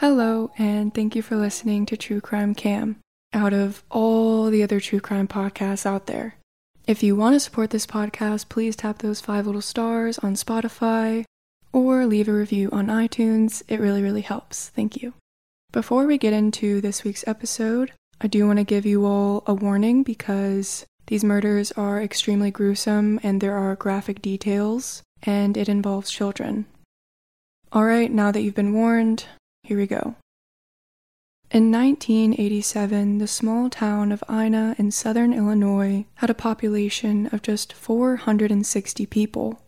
Hello, and thank you for listening to True Crime Cam out of all the other true crime podcasts out there. If you want to support this podcast, please tap those five little stars on Spotify or leave a review on iTunes. It really, really helps. Thank you. Before we get into this week's episode, I do want to give you all a warning because these murders are extremely gruesome and there are graphic details, and it involves children. Alright, now that you've been warned, here we go. In 1987, the small town of Ina in southern Illinois had a population of just 460 people.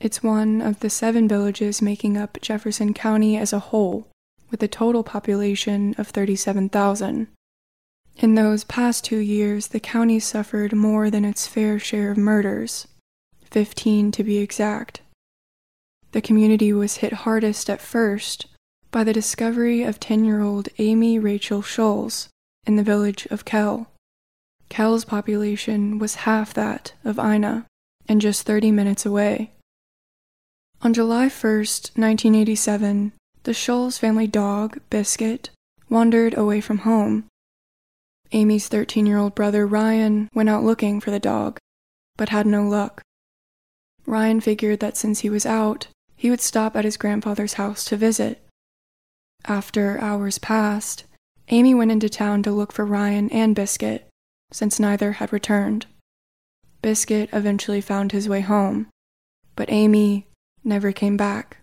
It's one of the seven villages making up Jefferson County as a whole, with a total population of 37,000. In those past two years, the county suffered more than its fair share of murders, 15 to be exact. The community was hit hardest at first by the discovery of 10 year old Amy Rachel Sholes in the village of Kell. Kell's population was half that of Ina and just 30 minutes away. On July 1, 1987, the Sholes family dog, Biscuit, wandered away from home. Amy's 13 year old brother Ryan went out looking for the dog, but had no luck. Ryan figured that since he was out, he would stop at his grandfather's house to visit. After hours passed, Amy went into town to look for Ryan and Biscuit, since neither had returned. Biscuit eventually found his way home, but Amy never came back.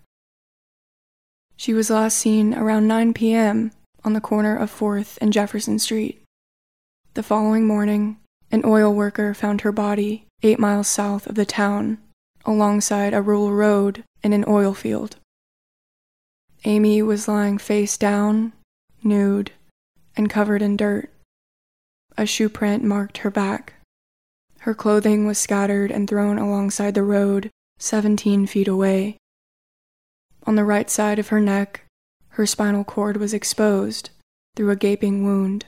She was last seen around 9 p.m. on the corner of 4th and Jefferson Street. The following morning, an oil worker found her body eight miles south of the town, alongside a rural road in an oil field. Amy was lying face down, nude, and covered in dirt. A shoe print marked her back. Her clothing was scattered and thrown alongside the road, 17 feet away. On the right side of her neck, her spinal cord was exposed through a gaping wound.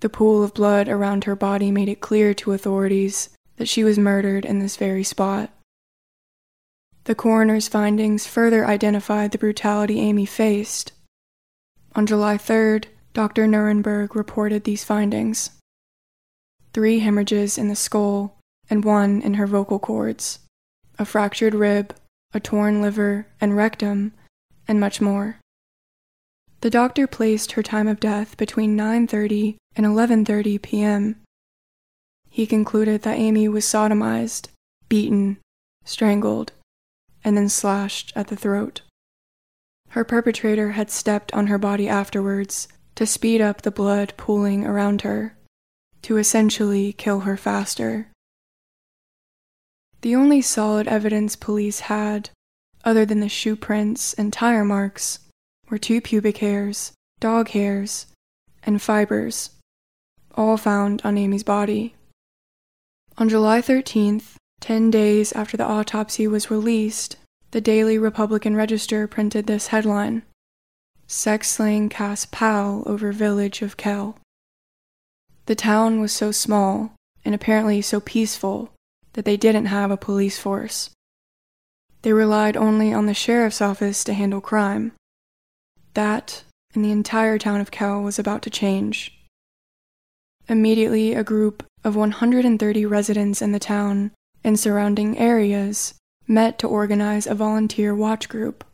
The pool of blood around her body made it clear to authorities that she was murdered in this very spot. The coroner's findings further identified the brutality Amy faced. On July 3rd, Dr. Nuremberg reported these findings three hemorrhages in the skull and one in her vocal cords, a fractured rib, a torn liver and rectum, and much more. The doctor placed her time of death between 9:30 and 11:30 p.m. He concluded that Amy was sodomized, beaten, strangled, and then slashed at the throat. Her perpetrator had stepped on her body afterwards to speed up the blood pooling around her, to essentially kill her faster. The only solid evidence police had, other than the shoe prints and tire marks, were two pubic hairs, dog hairs, and fibers, all found on Amy's body. On July 13th, Ten days after the autopsy was released, the Daily Republican Register printed this headline Sex slaying casts pall over village of Kell. The town was so small and apparently so peaceful that they didn't have a police force. They relied only on the sheriff's office to handle crime. That and the entire town of Kell was about to change. Immediately, a group of 130 residents in the town and surrounding areas met to organize a volunteer watch group.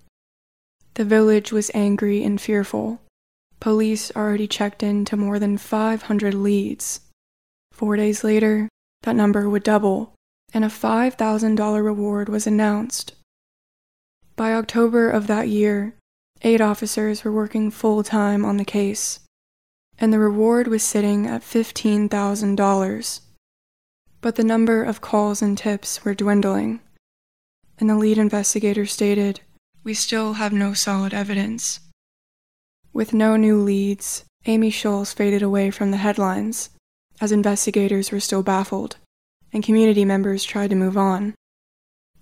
The village was angry and fearful. Police already checked into more than 500 leads. Four days later, that number would double, and a $5,000 reward was announced. By October of that year, eight officers were working full time on the case, and the reward was sitting at $15,000. But the number of calls and tips were dwindling, and the lead investigator stated, We still have no solid evidence. With no new leads, Amy Sholes faded away from the headlines, as investigators were still baffled, and community members tried to move on.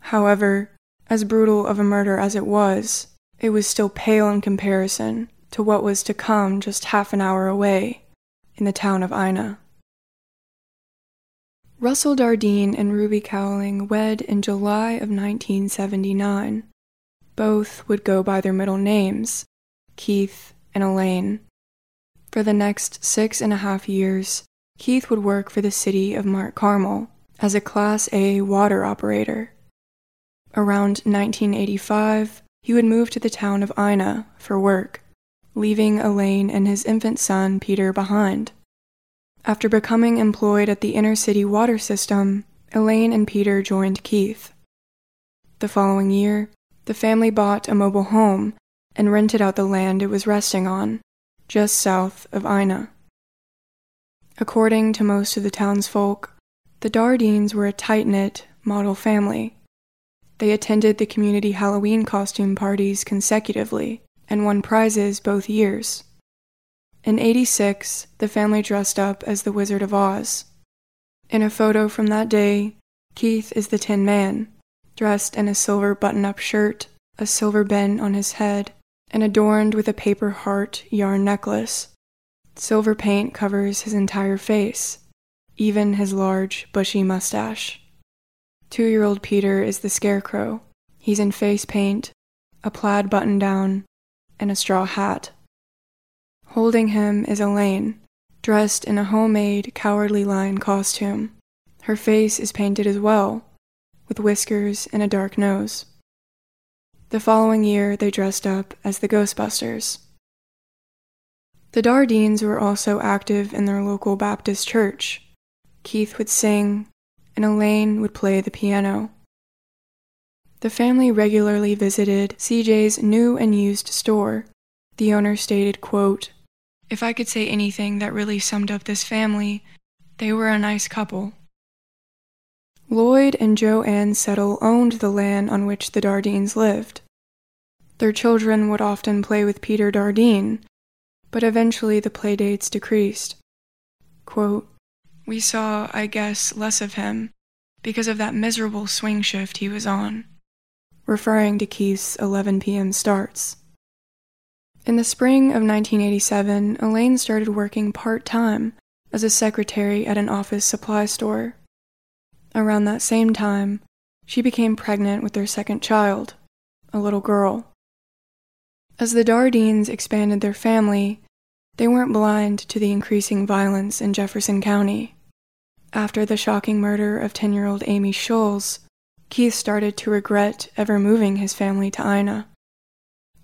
However, as brutal of a murder as it was, it was still pale in comparison to what was to come just half an hour away in the town of Ina. Russell Dardeen and Ruby Cowling wed in July of 1979. Both would go by their middle names, Keith, and Elaine. For the next six and a half years, Keith would work for the city of Mount Carmel as a Class A water operator. Around 1985, he would move to the town of Ina for work, leaving Elaine and his infant son Peter behind. After becoming employed at the inner city water system, Elaine and Peter joined Keith. The following year, the family bought a mobile home and rented out the land it was resting on, just south of Ina. According to most of the townsfolk, the Dardeens were a tight knit, model family. They attended the community Halloween costume parties consecutively and won prizes both years. In 86, the family dressed up as the Wizard of Oz. In a photo from that day, Keith is the Tin Man, dressed in a silver button up shirt, a silver bin on his head, and adorned with a paper heart yarn necklace. Silver paint covers his entire face, even his large, bushy mustache. Two year old Peter is the Scarecrow. He's in face paint, a plaid button down, and a straw hat. Holding him is Elaine, dressed in a homemade Cowardly Lion costume. Her face is painted as well, with whiskers and a dark nose. The following year, they dressed up as the Ghostbusters. The Dardeens were also active in their local Baptist church. Keith would sing, and Elaine would play the piano. The family regularly visited CJ's new and used store. The owner stated, quote, if I could say anything that really summed up this family, they were a nice couple. Lloyd and Joanne Settle owned the land on which the Dardeens lived. Their children would often play with Peter Dardeen, but eventually the playdates decreased. Quote, we saw, I guess, less of him because of that miserable swing shift he was on, referring to Keith's 11 p.m. starts. In the spring of 1987, Elaine started working part time as a secretary at an office supply store. Around that same time, she became pregnant with their second child, a little girl. As the Dardeens expanded their family, they weren't blind to the increasing violence in Jefferson County. After the shocking murder of 10 year old Amy Schulz, Keith started to regret ever moving his family to Ina.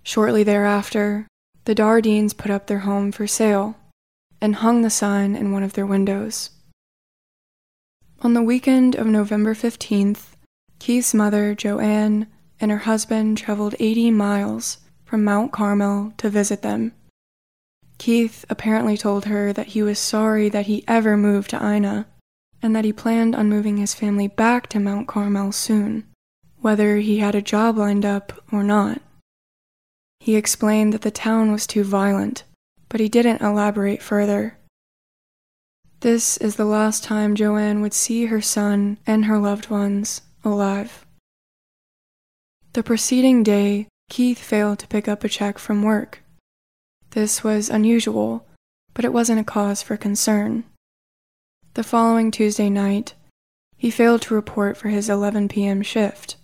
Shortly thereafter, the Dardeens put up their home for sale and hung the sign in one of their windows. On the weekend of November 15th, Keith's mother, Joanne, and her husband traveled 80 miles from Mount Carmel to visit them. Keith apparently told her that he was sorry that he ever moved to Ina and that he planned on moving his family back to Mount Carmel soon, whether he had a job lined up or not. He explained that the town was too violent, but he didn't elaborate further. This is the last time Joanne would see her son and her loved ones alive. The preceding day, Keith failed to pick up a check from work. This was unusual, but it wasn't a cause for concern. The following Tuesday night, he failed to report for his 11 p.m. shift.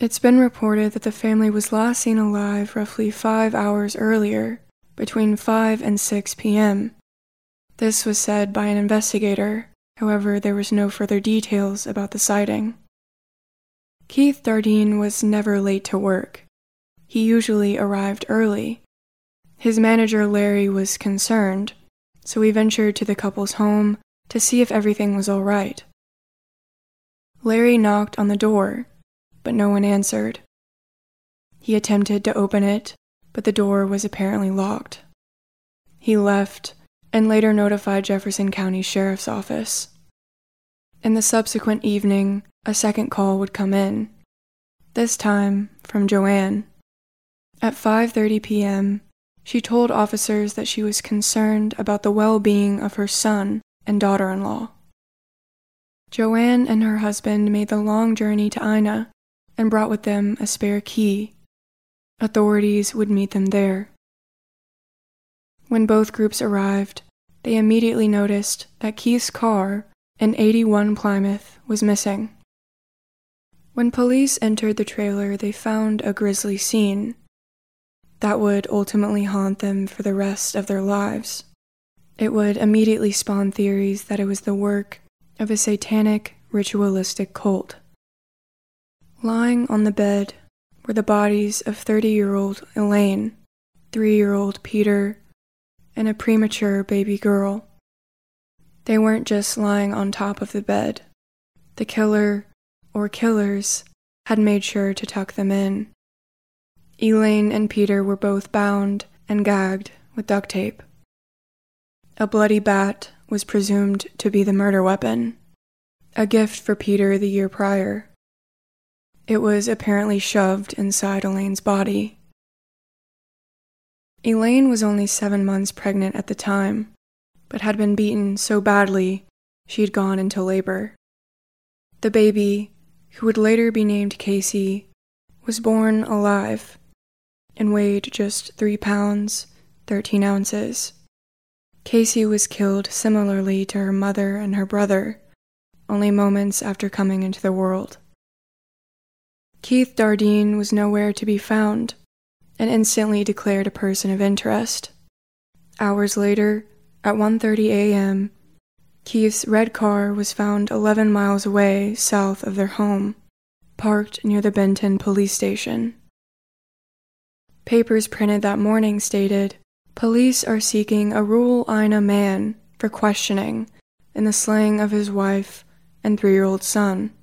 It's been reported that the family was last seen alive roughly five hours earlier, between 5 and 6 p.m. This was said by an investigator, however, there was no further details about the sighting. Keith Dardeen was never late to work. He usually arrived early. His manager Larry was concerned, so he ventured to the couple's home to see if everything was all right. Larry knocked on the door but no one answered. He attempted to open it, but the door was apparently locked. He left and later notified Jefferson County Sheriff's Office. In the subsequent evening, a second call would come in, this time from Joanne. At 5:30 p.m., she told officers that she was concerned about the well-being of her son and daughter-in-law. Joanne and her husband made the long journey to Ina and brought with them a spare key. Authorities would meet them there. When both groups arrived, they immediately noticed that Keith's car, an 81 Plymouth, was missing. When police entered the trailer, they found a grisly scene. that would ultimately haunt them for the rest of their lives. It would immediately spawn theories that it was the work of a satanic, ritualistic cult. Lying on the bed were the bodies of 30 year old Elaine, 3 year old Peter, and a premature baby girl. They weren't just lying on top of the bed. The killer, or killers, had made sure to tuck them in. Elaine and Peter were both bound and gagged with duct tape. A bloody bat was presumed to be the murder weapon, a gift for Peter the year prior. It was apparently shoved inside Elaine's body. Elaine was only seven months pregnant at the time, but had been beaten so badly she had gone into labor. The baby, who would later be named Casey, was born alive and weighed just three pounds, thirteen ounces. Casey was killed similarly to her mother and her brother, only moments after coming into the world. Keith Dardeen was nowhere to be found and instantly declared a person of interest. Hours later, at 1:30 a.m., Keith's red car was found 11 miles away south of their home, parked near the Benton police station. Papers printed that morning stated Police are seeking a rural Ina man for questioning in the slaying of his wife and three year old son.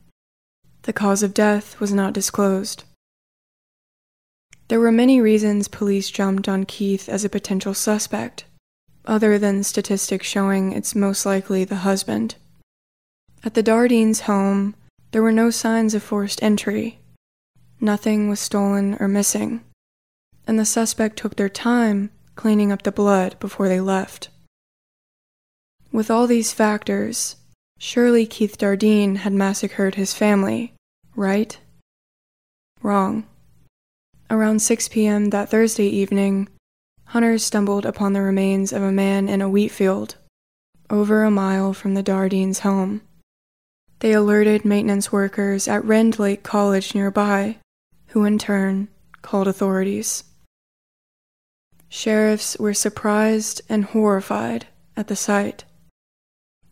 The cause of death was not disclosed. There were many reasons police jumped on Keith as a potential suspect, other than statistics showing it's most likely the husband. At the Dardeens' home, there were no signs of forced entry. Nothing was stolen or missing, and the suspect took their time cleaning up the blood before they left. With all these factors, surely Keith Dardeen had massacred his family, right? Wrong. Around 6 p.m. that Thursday evening, hunters stumbled upon the remains of a man in a wheat field, over a mile from the Dardeen's home. They alerted maintenance workers at Rend Lake College nearby, who in turn called authorities. Sheriffs were surprised and horrified at the sight.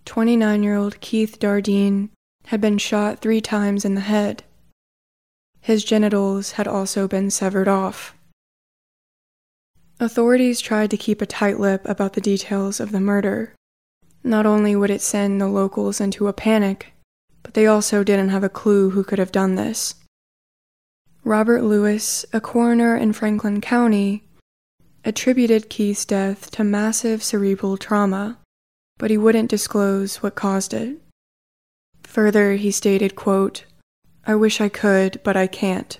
29 year old Keith Dardeen had been shot three times in the head. His genitals had also been severed off. Authorities tried to keep a tight lip about the details of the murder. Not only would it send the locals into a panic, but they also didn't have a clue who could have done this. Robert Lewis, a coroner in Franklin County, attributed Keith's death to massive cerebral trauma, but he wouldn't disclose what caused it. Further, he stated, quote, I wish I could, but I can't.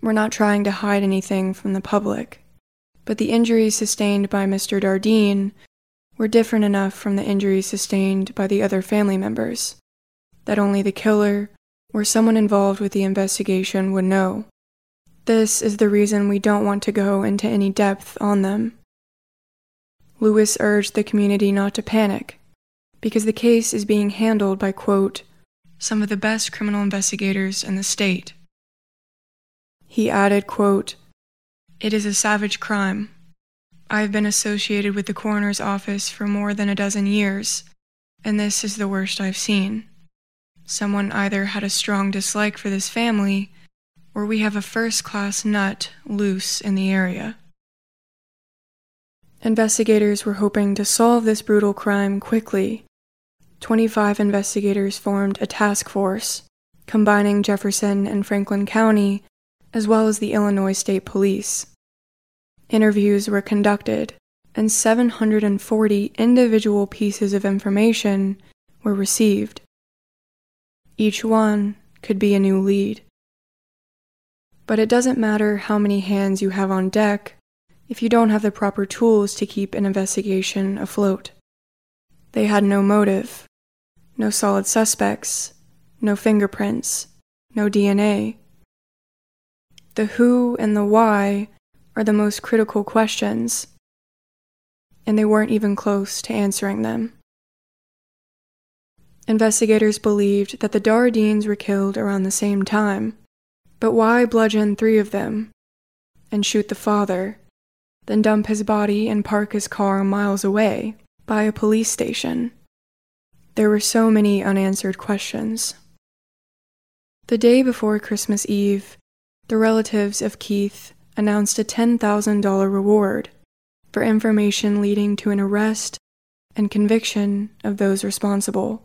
We're not trying to hide anything from the public, but the injuries sustained by Mr. Dardeen were different enough from the injuries sustained by the other family members that only the killer or someone involved with the investigation would know. This is the reason we don't want to go into any depth on them. Lewis urged the community not to panic, because the case is being handled by, quote, some of the best criminal investigators in the state. He added, quote, It is a savage crime. I have been associated with the coroner's office for more than a dozen years, and this is the worst I've seen. Someone either had a strong dislike for this family or we have a first class nut loose in the area. Investigators were hoping to solve this brutal crime quickly. 25 investigators formed a task force, combining Jefferson and Franklin County, as well as the Illinois State Police. Interviews were conducted, and 740 individual pieces of information were received. Each one could be a new lead. But it doesn't matter how many hands you have on deck if you don't have the proper tools to keep an investigation afloat. They had no motive, no solid suspects, no fingerprints, no DNA. The who and the why are the most critical questions, and they weren't even close to answering them. Investigators believed that the Dardeens were killed around the same time but why bludgeon three of them and shoot the father then dump his body and park his car miles away by a police station? There were so many unanswered questions. The day before Christmas Eve, the relatives of Keith announced a $10,000 reward for information leading to an arrest and conviction of those responsible.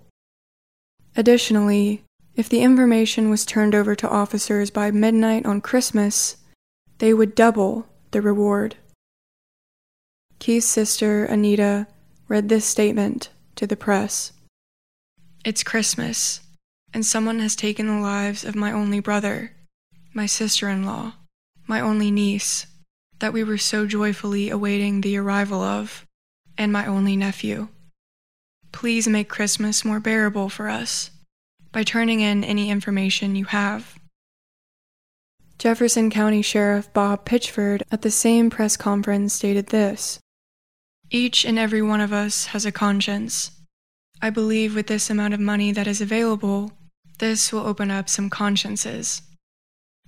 Additionally, if the information was turned over to officers by midnight on Christmas, they would double the reward. Keith's sister, Anita, read this statement to the press It's Christmas, and someone has taken the lives of my only brother, my sister in law, my only niece, that we were so joyfully awaiting the arrival of, and my only nephew. Please make Christmas more bearable for us by turning in any information you have. Jefferson County Sheriff Bob Pitchford at the same press conference stated this Each and every one of us has a conscience. I believe with this amount of money that is available, this will open up some consciences.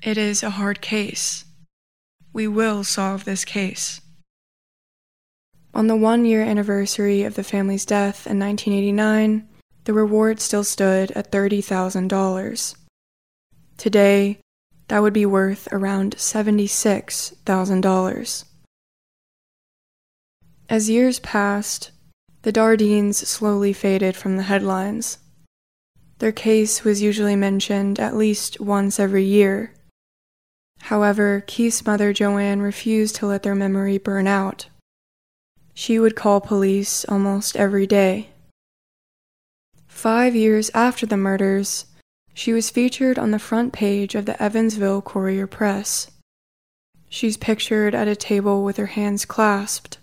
It is a hard case. We will solve this case. On the one year anniversary of the family's death in 1989, the reward still stood at $30,000. Today, that would be worth around $76,000. As years passed, the Dardeens slowly faded from the headlines. Their case was usually mentioned at least once every year. However, Keith's mother Joanne refused to let their memory burn out. She would call police almost every day. Five years after the murders, she was featured on the front page of the Evansville Courier Press. She's pictured at a table with her hands clasped,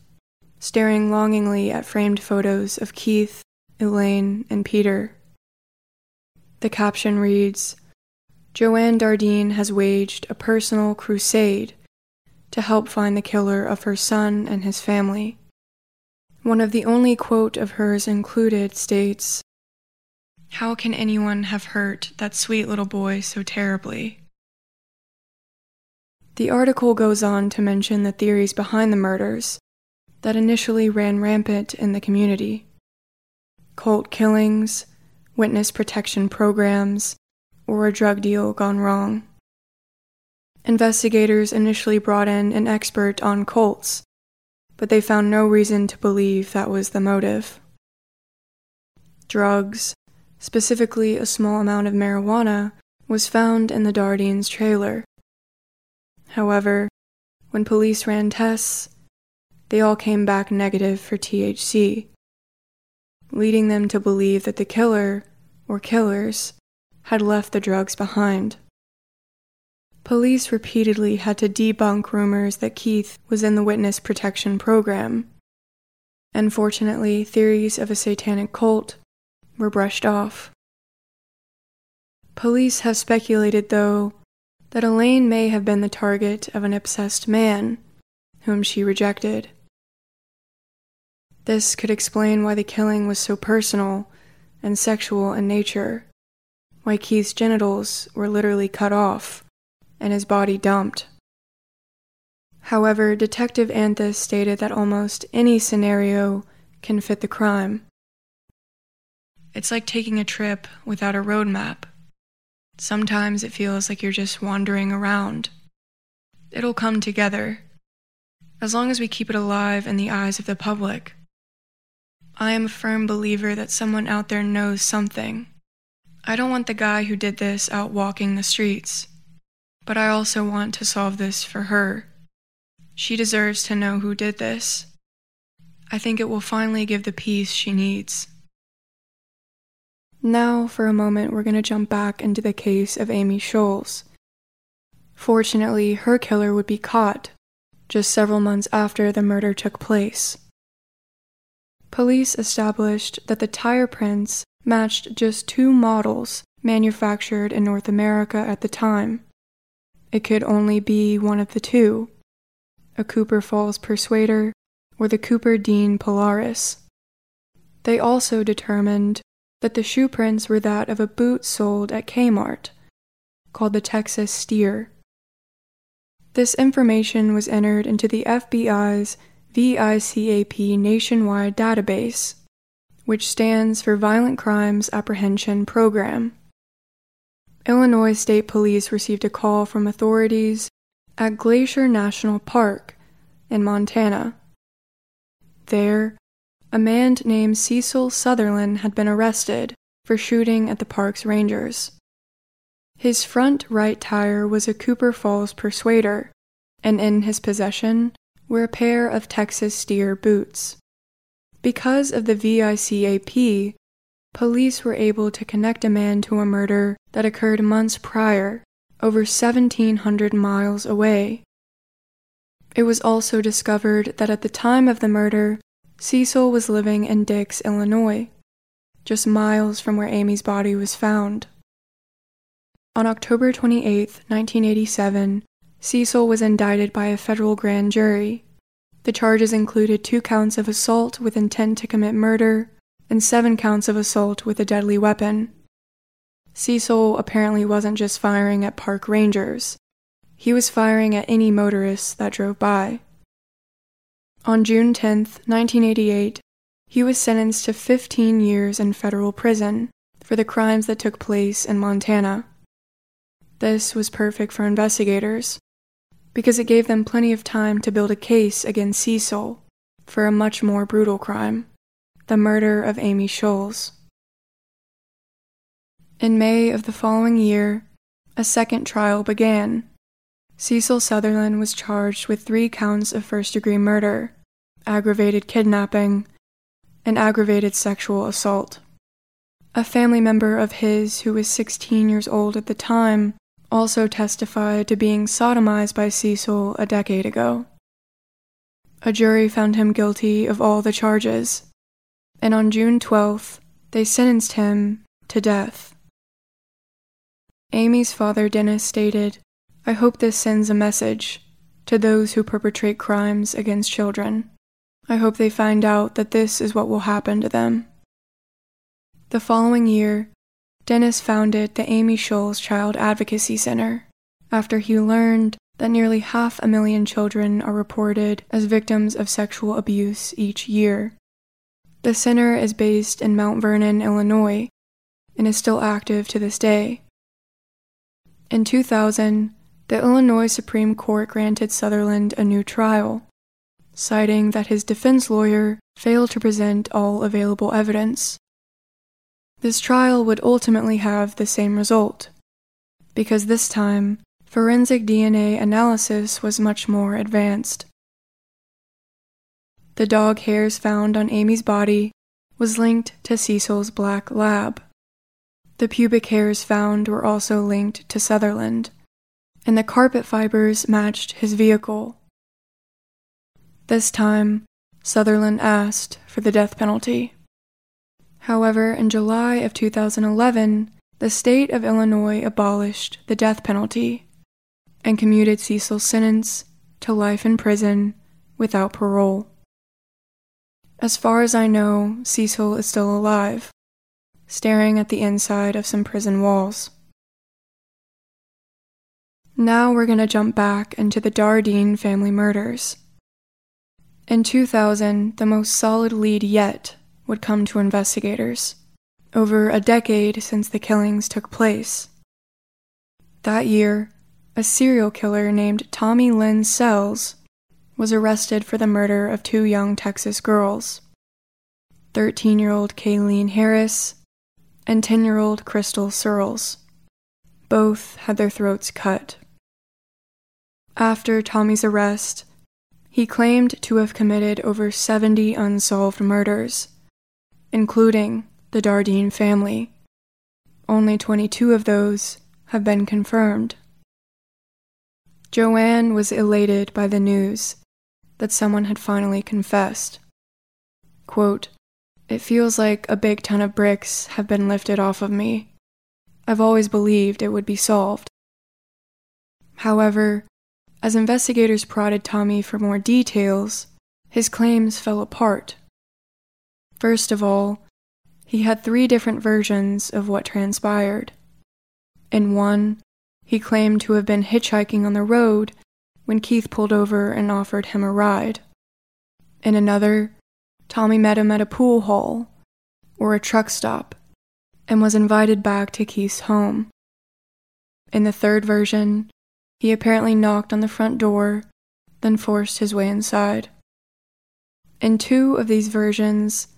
staring longingly at framed photos of Keith, Elaine, and Peter. The caption reads Joanne Dardeen has waged a personal crusade to help find the killer of her son and his family. One of the only quote of hers included states, How can anyone have hurt that sweet little boy so terribly? The article goes on to mention the theories behind the murders that initially ran rampant in the community cult killings, witness protection programs, or a drug deal gone wrong. Investigators initially brought in an expert on cults, but they found no reason to believe that was the motive. Drugs, specifically a small amount of marijuana, was found in the Dardeens' trailer. However, when police ran tests, they all came back negative for THC, leading them to believe that the killer or killers had left the drugs behind. Police repeatedly had to debunk rumors that Keith was in the witness protection program. Unfortunately, theories of a satanic cult were brushed off. Police have speculated, though, that Elaine may have been the target of an obsessed man whom she rejected. This could explain why the killing was so personal and sexual in nature, why Keith's genitals were literally cut off and his body dumped. However, Detective Anthus stated that almost any scenario can fit the crime. It's like taking a trip without a road map. Sometimes it feels like you're just wandering around. It'll come together, as long as we keep it alive in the eyes of the public. I am a firm believer that someone out there knows something. I don't want the guy who did this out walking the streets, but I also want to solve this for her. She deserves to know who did this. I think it will finally give the peace she needs. Now, for a moment, we're going to jump back into the case of Amy Scholes. Fortunately, her killer would be caught just several months after the murder took place. Police established that the tire prints matched just two models manufactured in North America at the time. It could only be one of the two a Cooper Falls Persuader or the Cooper Dean Polaris. They also determined that the shoe prints were that of a boot sold at Kmart called the Texas Steer. This information was entered into the FBI's VICAP nationwide database, which stands for Violent Crimes Apprehension Program. Illinois State Police received a call from authorities at Glacier National Park in Montana. There, a man named Cecil Sutherland had been arrested for shooting at the park's rangers. His front right tire was a Cooper Falls Persuader, and in his possession were a pair of Texas Steer boots. Because of the VICAP, police were able to connect a man to a murder that occurred months prior, over 1,700 miles away. It was also discovered that at the time of the murder, Cecil was living in Dix, Illinois, just miles from where Amy's body was found. On October 28, 1987, Cecil was indicted by a federal grand jury. The charges included two counts of assault with intent to commit murder and seven counts of assault with a deadly weapon. Cecil apparently wasn't just firing at park rangers, he was firing at any motorists that drove by. On June 10, 1988, he was sentenced to 15 years in federal prison for the crimes that took place in Montana. This was perfect for investigators because it gave them plenty of time to build a case against Cecil for a much more brutal crime the murder of Amy Scholes. In May of the following year, a second trial began Cecil Sutherland was charged with three counts of first degree murder, aggravated kidnapping, and aggravated sexual assault. A family member of his, who was 16 years old at the time, also testified to being sodomized by Cecil a decade ago. A jury found him guilty of all the charges, and on June 12th, they sentenced him to death. Amy's father, Dennis, stated I hope this sends a message to those who perpetrate crimes against children. I hope they find out that this is what will happen to them. The following year, Dennis founded the Amy Scholes Child Advocacy Center after he learned that nearly half a million children are reported as victims of sexual abuse each year. The center is based in Mount Vernon, Illinois, and is still active to this day. In 2000, the Illinois Supreme Court granted Sutherland a new trial, citing that his defense lawyer failed to present all available evidence. This trial would ultimately have the same result, because this time, forensic DNA analysis was much more advanced. The dog hairs found on Amy's body was linked to Cecil's black lab. The pubic hairs found were also linked to Sutherland and the carpet fibers matched his vehicle. This time, Sutherland asked for the death penalty. However, in July of 2011, the state of Illinois abolished the death penalty and commuted Cecil's sentence to life in prison without parole. As far as I know, Cecil is still alive, staring at the inside of some prison walls. Now we're going to jump back into the Dardeen family murders. In 2000, the most solid lead yet would come to investigators, over a decade since the killings took place. That year, a serial killer named Tommy Lynn Sells was arrested for the murder of two young Texas girls 13 year old Kaylene Harris and 10 year old Krystal Surles. Both had their throats cut. After Tommy's arrest, he claimed to have committed over 70 unsolved murders, including the Dardeen family. Only 22 of those have been confirmed. Joanne was elated by the news that someone had finally confessed. Quote, It feels like a big ton of bricks have been lifted off of me. I've always believed it would be solved. However, as investigators prodded Tommy for more details, his claims fell apart. First of all, he had three different versions of what transpired. In one, he claimed to have been hitchhiking on the road when Keith pulled over and offered him a ride. In another, Tommy met him at a pool hall or a truck stop and was invited back to Keith's home. In the third version, he apparently knocked on the front door, then forced his way inside. In two of these versions,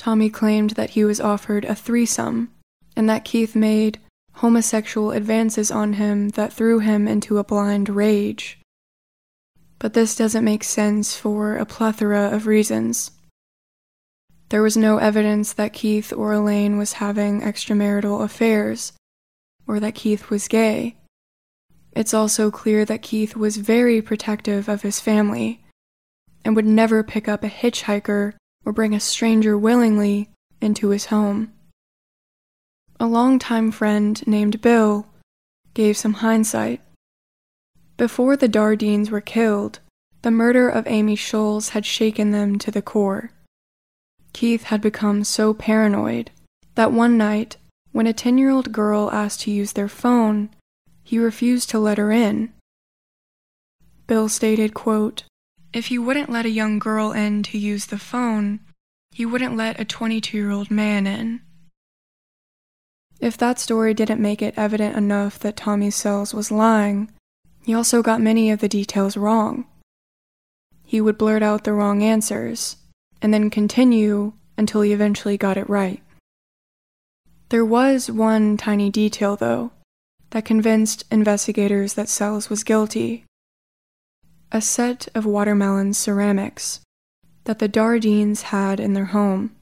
Tommy claimed that he was offered a threesome and that Keith made homosexual advances on him that threw him into a blind rage. But this doesn't make sense for a plethora of reasons. There was no evidence that Keith or Elaine was having extramarital affairs, or that Keith was gay. It's also clear that Keith was very protective of his family and would never pick up a hitchhiker or bring a stranger willingly into his home. A longtime friend named Bill gave some hindsight. Before the Dardeens were killed, the murder of Amy Scholes had shaken them to the core. Keith had become so paranoid that one night, when a 10 year old girl asked to use their phone, he refused to let her in. Bill stated, quote, If he wouldn't let a young girl in to use the phone, he wouldn't let a 22 year old man in. If that story didn't make it evident enough that Tommy Sells was lying, he also got many of the details wrong. He would blurt out the wrong answers, and then continue until he eventually got it right. There was one tiny detail, though, that convinced investigators that Sells was guilty. A set of watermelon ceramics that the Dardeens had in their home.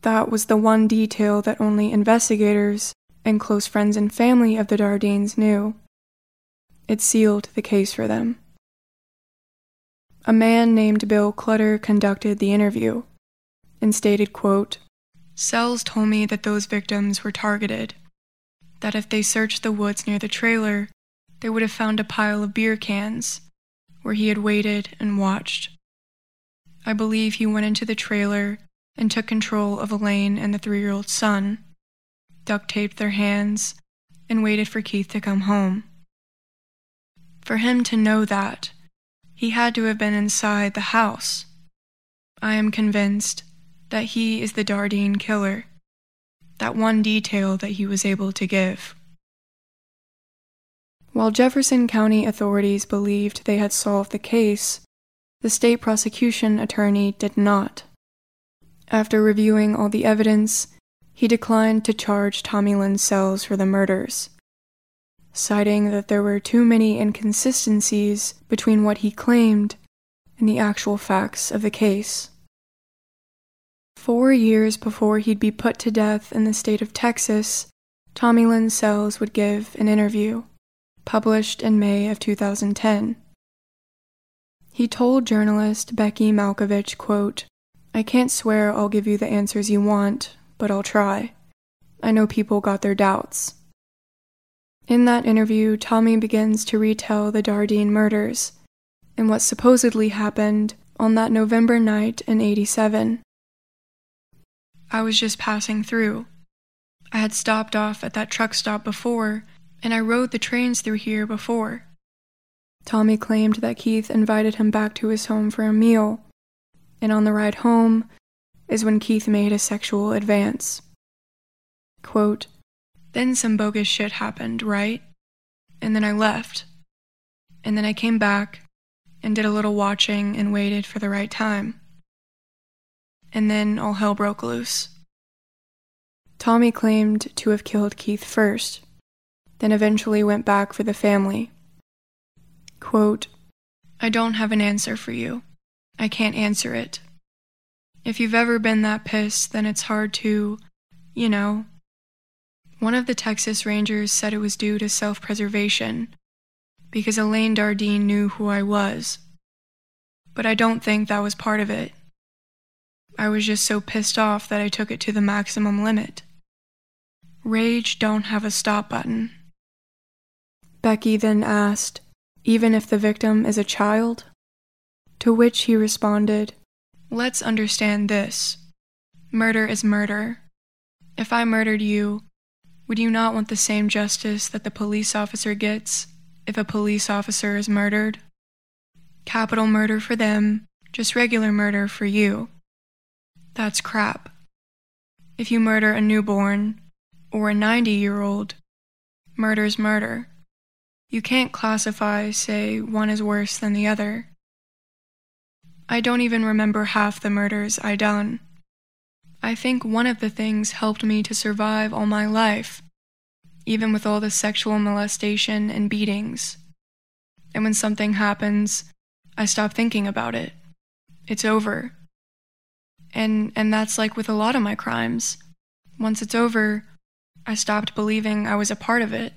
That was the one detail that only investigators and close friends and family of the Dardeens knew. It sealed the case for them. A man named Bill Clutter conducted the interview and stated, quote, Sells told me that those victims were targeted, that if they searched the woods near the trailer, they would have found a pile of beer cans where he had waited and watched. I believe he went into the trailer and took control of Elaine and the three year old son, duct taped their hands, and waited for Keith to come home. For him to know that, he had to have been inside the house. I am convinced that he is the Dardeen killer, that one detail that he was able to give. While Jefferson County authorities believed they had solved the case, the state prosecution attorney did not. After reviewing all the evidence, he declined to charge Tommy Lynn Sells for the murders, citing that there were too many inconsistencies between what he claimed and the actual facts of the case. Four years before he'd be put to death in the state of Texas, Tommy Lynn Sells would give an interview, published in May of 2010. He told journalist Becky Malkovich, quote, I can't swear I'll give you the answers you want, but I'll try. I know people got their doubts. In that interview, Tommy begins to retell the Dardeen murders and what supposedly happened on that November night in 87. I was just passing through. I had stopped off at that truck stop before, and I rode the trains through here before. Tommy claimed that Keith invited him back to his home for a meal, and on the ride home is when Keith made a sexual advance. Quote, then some bogus shit happened, right? And then I left. And then I came back and did a little watching and waited for the right time. And then all hell broke loose. Tommy claimed to have killed Keith first, then eventually went back for the family. Quote, I don't have an answer for you. I can't answer it. If you've ever been that pissed, then it's hard to, you know. One of the Texas Rangers said it was due to self preservation, because Elaine Dardeen knew who I was. But I don't think that was part of it. I was just so pissed off that I took it to the maximum limit. Rage don't have a stop button. Becky then asked, even if the victim is a child? To which he responded, Let's understand this. Murder is murder. If I murdered you, would you not want the same justice that the police officer gets if a police officer is murdered. Capital murder for them, just regular murder for you. That's crap. If you murder a newborn or a 90 year old, murder's murder. You can't classify, say, one is worse than the other. I don't even remember half the murders I done. I think one of the things helped me to survive all my life, even with all the sexual molestation and beatings. And when something happens, I stop thinking about it. It's over. And and that's like with a lot of my crimes. Once it's over, I stopped believing I was a part of it.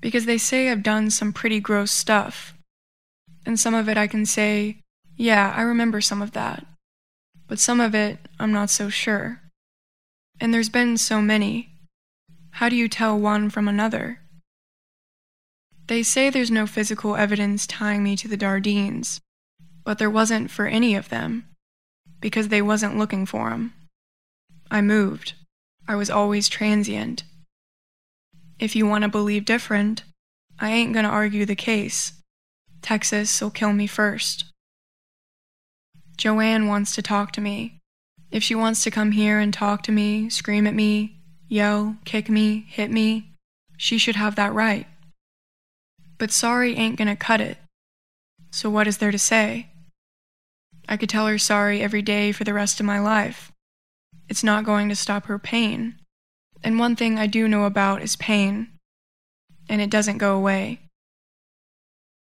Because they say I've done some pretty gross stuff. And some of it I can say, yeah, I remember some of that. But some of it, I'm not so sure. And there's been so many. How do you tell one from another? They say there's no physical evidence tying me to the Dardeens, but there wasn't for any of them, because they wasn't looking for 'em. I moved. I was always transient. If you want to believe different, I ain't gonna argue the case. Texas'll kill me first. Joanne wants to talk to me. If she wants to come here and talk to me, scream at me, yell, kick me, hit me, she should have that right. But sorry ain't gonna cut it. So what is there to say? I could tell her sorry every day for the rest of my life. It's not going to stop her pain. And one thing I do know about is pain. And it doesn't go away.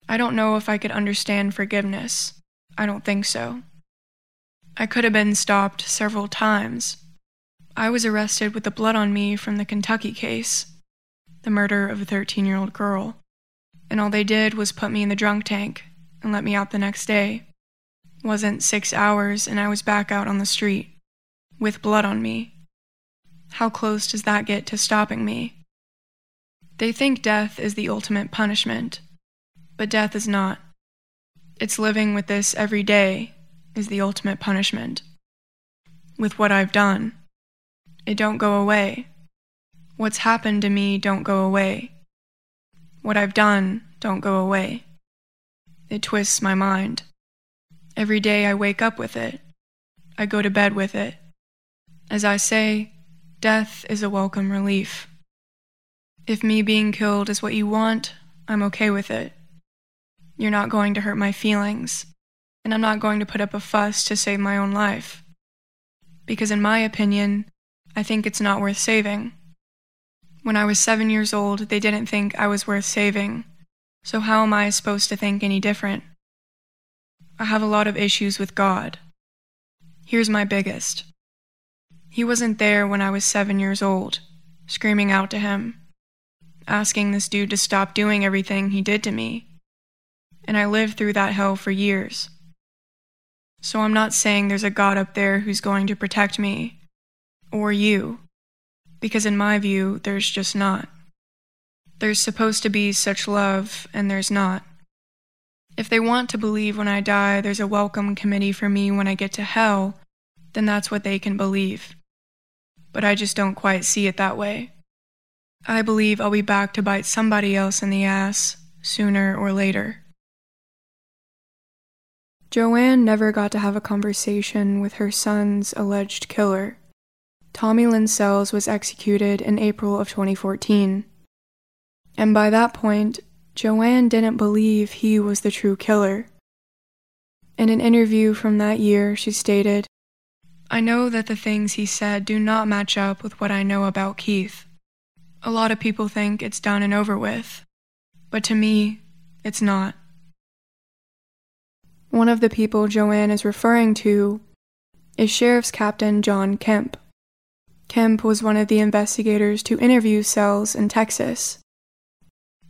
I don't know if I could understand forgiveness. I don't think so. I could have been stopped several times. I was arrested with the blood on me from the Kentucky case, the murder of a 13 year old girl, and all they did was put me in the drunk tank and let me out the next day. Wasn't six hours, and I was back out on the street, with blood on me. How close does that get to stopping me? They think death is the ultimate punishment, but death is not. It's living with this every day is the ultimate punishment. With what I've done, it don't go away. What's happened to me don't go away. What I've done don't go away. It twists my mind. Every day I wake up with it. I go to bed with it. As I say, death is a welcome relief. If me being killed is what you want, I'm okay with it. You're not going to hurt my feelings and I'm not going to put up a fuss to save my own life. Because, in my opinion, I think it's not worth saving. When I was seven years old, they didn't think I was worth saving, so how am I supposed to think any different? I have a lot of issues with God. Here's my biggest He wasn't there when I was seven years old, screaming out to Him, asking this dude to stop doing everything he did to me. And I lived through that hell for years. So I'm not saying there's a God up there who's going to protect me, or you, because in my view, there's just not. There's supposed to be such love, and there's not. If they want to believe when I die there's a welcome committee for me when I get to hell, then that's what they can believe. But I just don't quite see it that way. I believe I'll be back to bite somebody else in the ass, sooner or later. Joanne never got to have a conversation with her son's alleged killer. Tommy Lynn Sells was executed in April of 2014. And by that point, Joanne didn't believe he was the true killer. In an interview from that year, she stated, I know that the things he said do not match up with what I know about Keith. A lot of people think it's done and over with, but to me, it's not. One of the people Joanne is referring to is Sheriff's Captain John Kemp. Kemp was one of the investigators to interview Sells in Texas.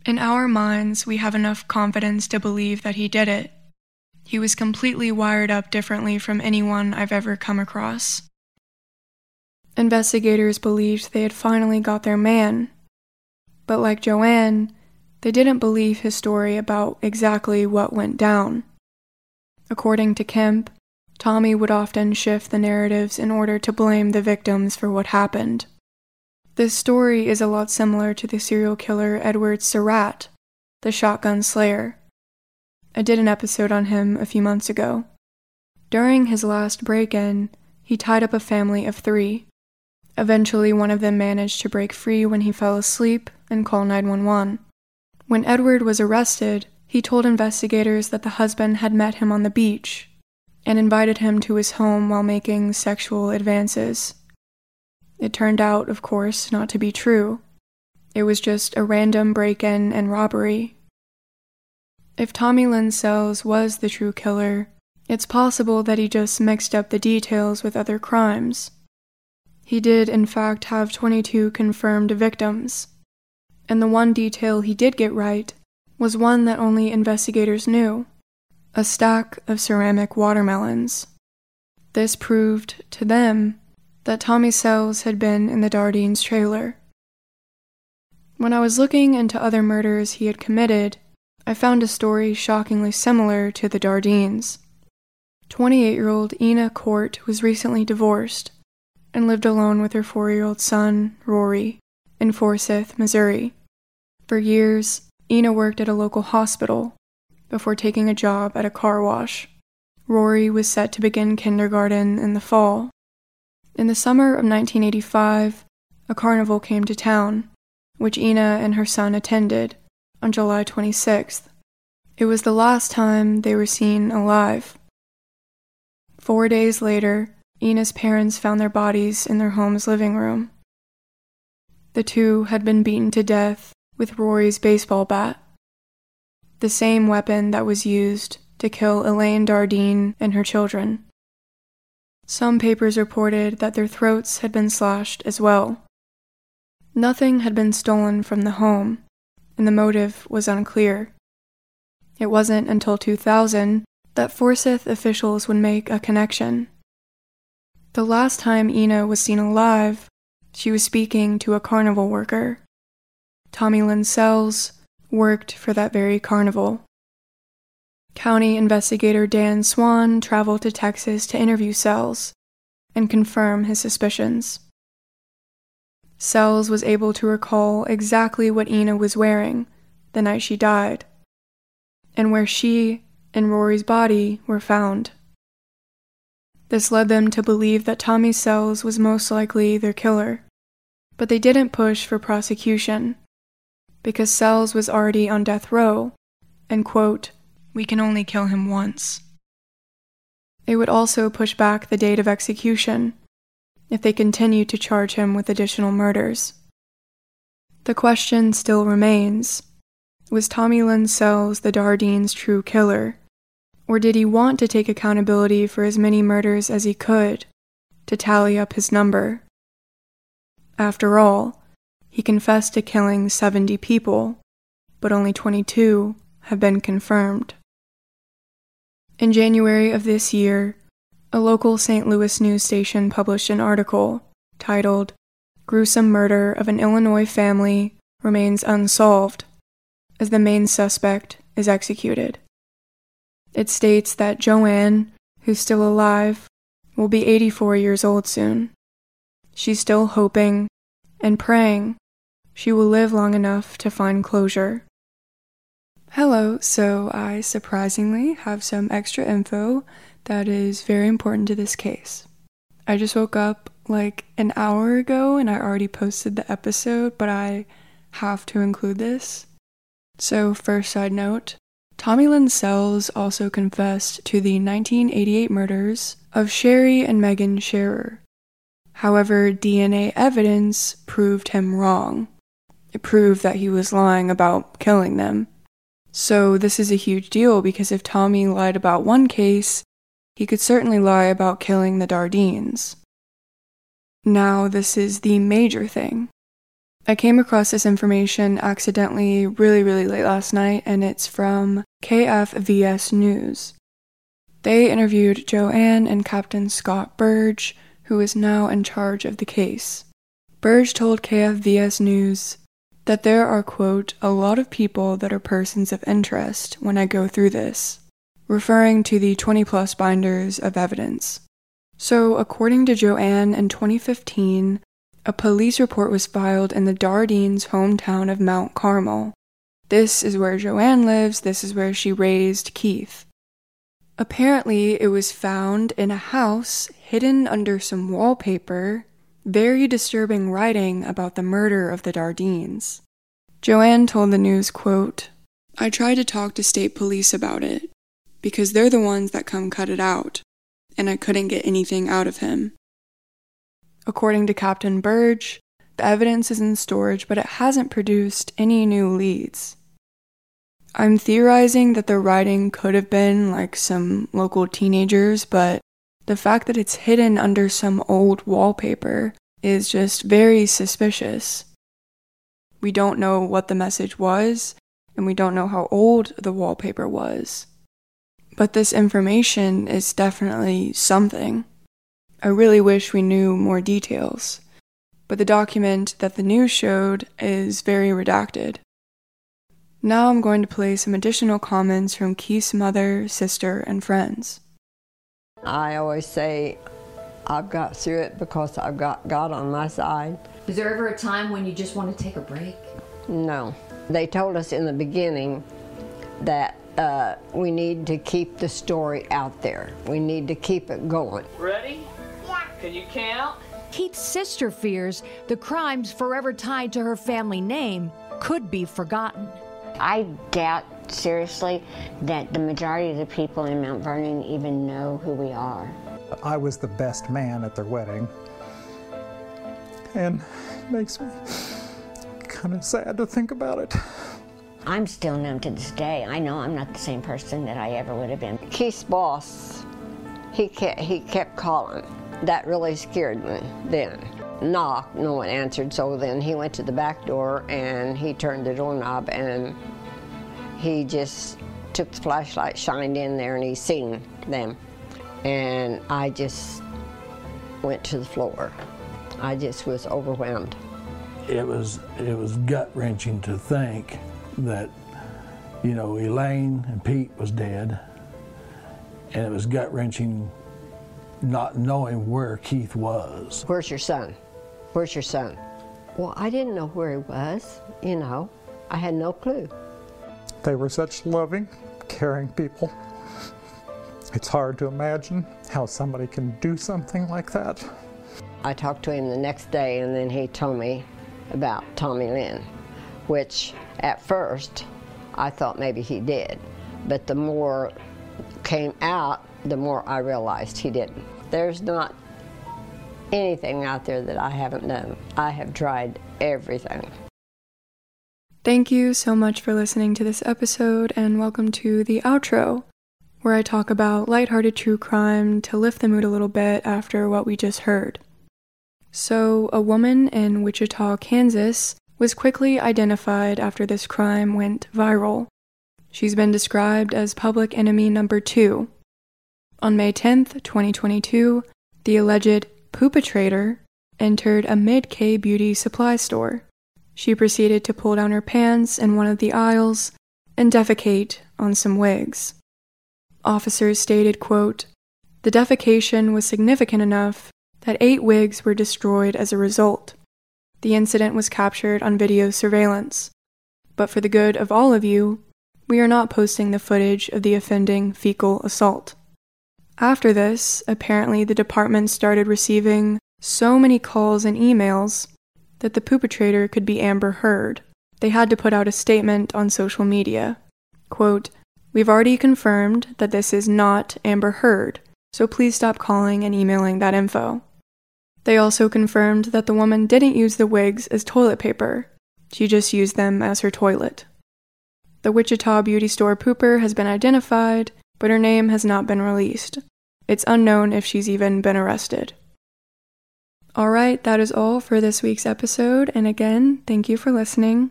In our minds, we have enough confidence to believe that he did it. He was completely wired up differently from anyone I've ever come across. Investigators believed they had finally got their man. But like Joanne, they didn't believe his story about exactly what went down. According to Kemp, Tommy would often shift the narratives in order to blame the victims for what happened. This story is a lot similar to the serial killer Edward Surratt, the Shotgun Slayer. I did an episode on him a few months ago. During his last break in, he tied up a family of three. Eventually, one of them managed to break free when he fell asleep and call 911. When Edward was arrested, he told investigators that the husband had met him on the beach and invited him to his home while making sexual advances. It turned out, of course, not to be true. It was just a random break in and robbery. If Tommy Lynn Sells was the true killer, it's possible that he just mixed up the details with other crimes. He did, in fact, have 22 confirmed victims. And the one detail he did get right was one that only investigators knew a stack of ceramic watermelons. This proved to them that Tommy Sells had been in the Dardeens trailer. When I was looking into other murders he had committed, I found a story shockingly similar to the Dardeens. 28 year old Ina Cordt was recently divorced and lived alone with her four year old son, Rory, in Forsyth, Missouri. For years, Ina worked at a local hospital before taking a job at a car wash. Rory was set to begin kindergarten in the fall. In the summer of 1985, a carnival came to town, which Ina and her son attended on July 26th. It was the last time they were seen alive. Four days later, Ina's parents found their bodies in their home's living room. The two had been beaten to death with Rory's baseball bat, the same weapon that was used to kill Elaine Dardeen and her children. Some papers reported that their throats had been slashed as well. Nothing had been stolen from the home, and the motive was unclear. It wasn't until 2000 that Forsyth officials would make a connection. The last time Ina was seen alive, she was speaking to a carnival worker. Tommy Lynn Sells worked for that very carnival. County investigator Dan Swan traveled to Texas to interview Sells and confirm his suspicions. Sells was able to recall exactly what Ina was wearing the night she died, and where she and Rory's body were found. This led them to believe that Tommy Sells was most likely their killer, but they didn't push for prosecution because Sells was already on death row, and quote, we can only kill him once. They would also push back the date of execution if they continue to charge him with additional murders. The question still remains was Tommy Lynn Sells the Dardeens' true killer? Or did he want to take accountability for as many murders as he could to tally up his number? After all, he confessed to killing 70 people, but only 22 have been confirmed. In January of this year, a local St. Louis news station published an article titled Gruesome Murder of an Illinois Family Remains Unsolved as the main suspect is executed. It states that Joanne, who's still alive, will be 84 years old soon. She's still hoping and praying she will live long enough to find closure. Hello, so I surprisingly have some extra info that is very important to this case. I just woke up like an hour ago and I already posted the episode, but I have to include this. So, first side note Tommy Lynn Sells also confessed to the 1988 murders of Sherry and Megan Scherer. However, DNA evidence proved him wrong. It proved that he was lying about killing them. So, this is a huge deal because if Tommy lied about one case, he could certainly lie about killing the Dardeens. Now, this is the major thing. I came across this information accidentally really, really late last night, and it's from KFVS News. They interviewed Joanne and Captain Scott Burge, who is now in charge of the case. Burge told KFVS News that there are, quote, a lot of people that are persons of interest when I go through this referring to the 20 plus binders of evidence. So, according to Joanne, in 2015, a police report was filed in the Dardeens' hometown of Mount Carmel. This is where Joanne lives, this is where she raised Keith. Apparently, it was found in a house hidden under some wallpaper, very disturbing writing about the murder of the Dardines. Joanne told the news, quote, I tried to talk to state police about it, because they're the ones that come cut it out, and I couldn't get anything out of him. According to Captain Burge, the evidence is in storage, but it hasn't produced any new leads. I'm theorizing that the writing could have been like some local teenagers, but the fact that it's hidden under some old wallpaper is just very suspicious. We don't know what the message was, and we don't know how old the wallpaper was. But this information is definitely something. I really wish we knew more details, but the document that the news showed is very redacted. Now I'm going to play some additional comments from Keith's mother, sister, and friends. I always say I've got through it because I've got God on my side. Is there ever a time when you just want to take a break? No. They told us in the beginning that uh, we need to keep the story out there. We need to keep it going. Ready? Yeah. Can you count? Keith's sister fears the crimes forever tied to her family name could be forgotten. I doubt seriously that the majority of the people in Mount Vernon even know who we are. I was the best man at their wedding. And it makes me kind of sad to think about it. I'm still numb to this day. I know I'm not the same person that I ever would have been. Keith's boss, he kept, he kept calling. That really scared me then. Knock, no one answered, so then he went to the back door and he turned the doorknob and he just took the flashlight, shined in there, and he seen them. And I just went to the floor. I just was overwhelmed. It was it was gut wrenching to think that you know Elaine and Pete was dead, and it was gut wrenching not knowing where Keith was. Where's your son? Where's your son? Well, I didn't know where he was. You know, I had no clue. They were such loving, caring people. It's hard to imagine how somebody can do something like that. I talked to him the next day, and then he told me about Tommy Lynn, which at first I thought maybe he did. But the more came out, the more I realized he didn't. There's not anything out there that I haven't done. I have tried everything. Thank you so much for listening to this episode, and welcome to the outro, where I talk about lighthearted true crime to lift the mood a little bit after what we just heard. So, a woman in Wichita, Kansas, was quickly identified after this crime went viral. She's been described as public enemy number two. On May 10, 2022, the alleged perpetrator entered a Mid-K beauty supply store. She proceeded to pull down her pants in one of the aisles and defecate on some wigs. Officers stated, quote, The defecation was significant enough that eight wigs were destroyed as a result. The incident was captured on video surveillance. But for the good of all of you, we are not posting the footage of the offending fecal assault. After this, apparently the department started receiving so many calls and emails that the perpetrator could be Amber Heard. They had to put out a statement on social media. Quote, We've already confirmed that this is not Amber Heard, so please stop calling and emailing that info. They also confirmed that the woman didn't use the wigs as toilet paper, she just used them as her toilet. The Wichita beauty store pooper has been identified, but her name has not been released. It's unknown if she's even been arrested. Alright, that is all for this week's episode, and again, thank you for listening.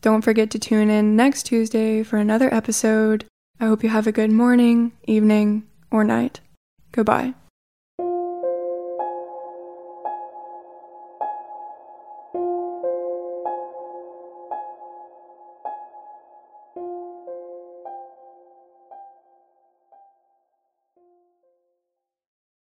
Don't forget to tune in next Tuesday for another episode. I hope you have a good morning, evening, or night. Goodbye.